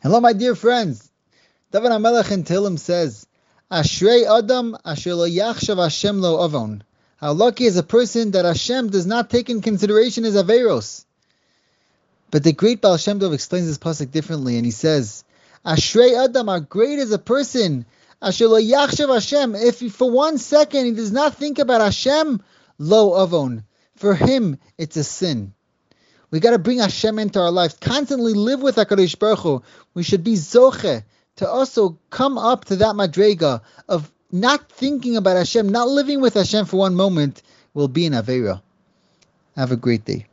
Hello, my dear friends. David HaMelech in Tehillim says, Ashrei Adam asher lo yachshav Hashem lo avon. How lucky is a person that Hashem does not take in consideration his averos. But the great Baal Shem Tov explains this pasuk differently, and he says, Ashrei Adam, how great is a person asher lo yachshav Hashem. If for one second he does not think about Hashem, lo avon. For him, it's a sin. We got to bring Hashem into our lives. Constantly live with Hakadosh Baruch Hu. We should be zoche to also come up to that madrega of not thinking about Hashem, not living with Hashem for one moment, will be an avera. Have a great day.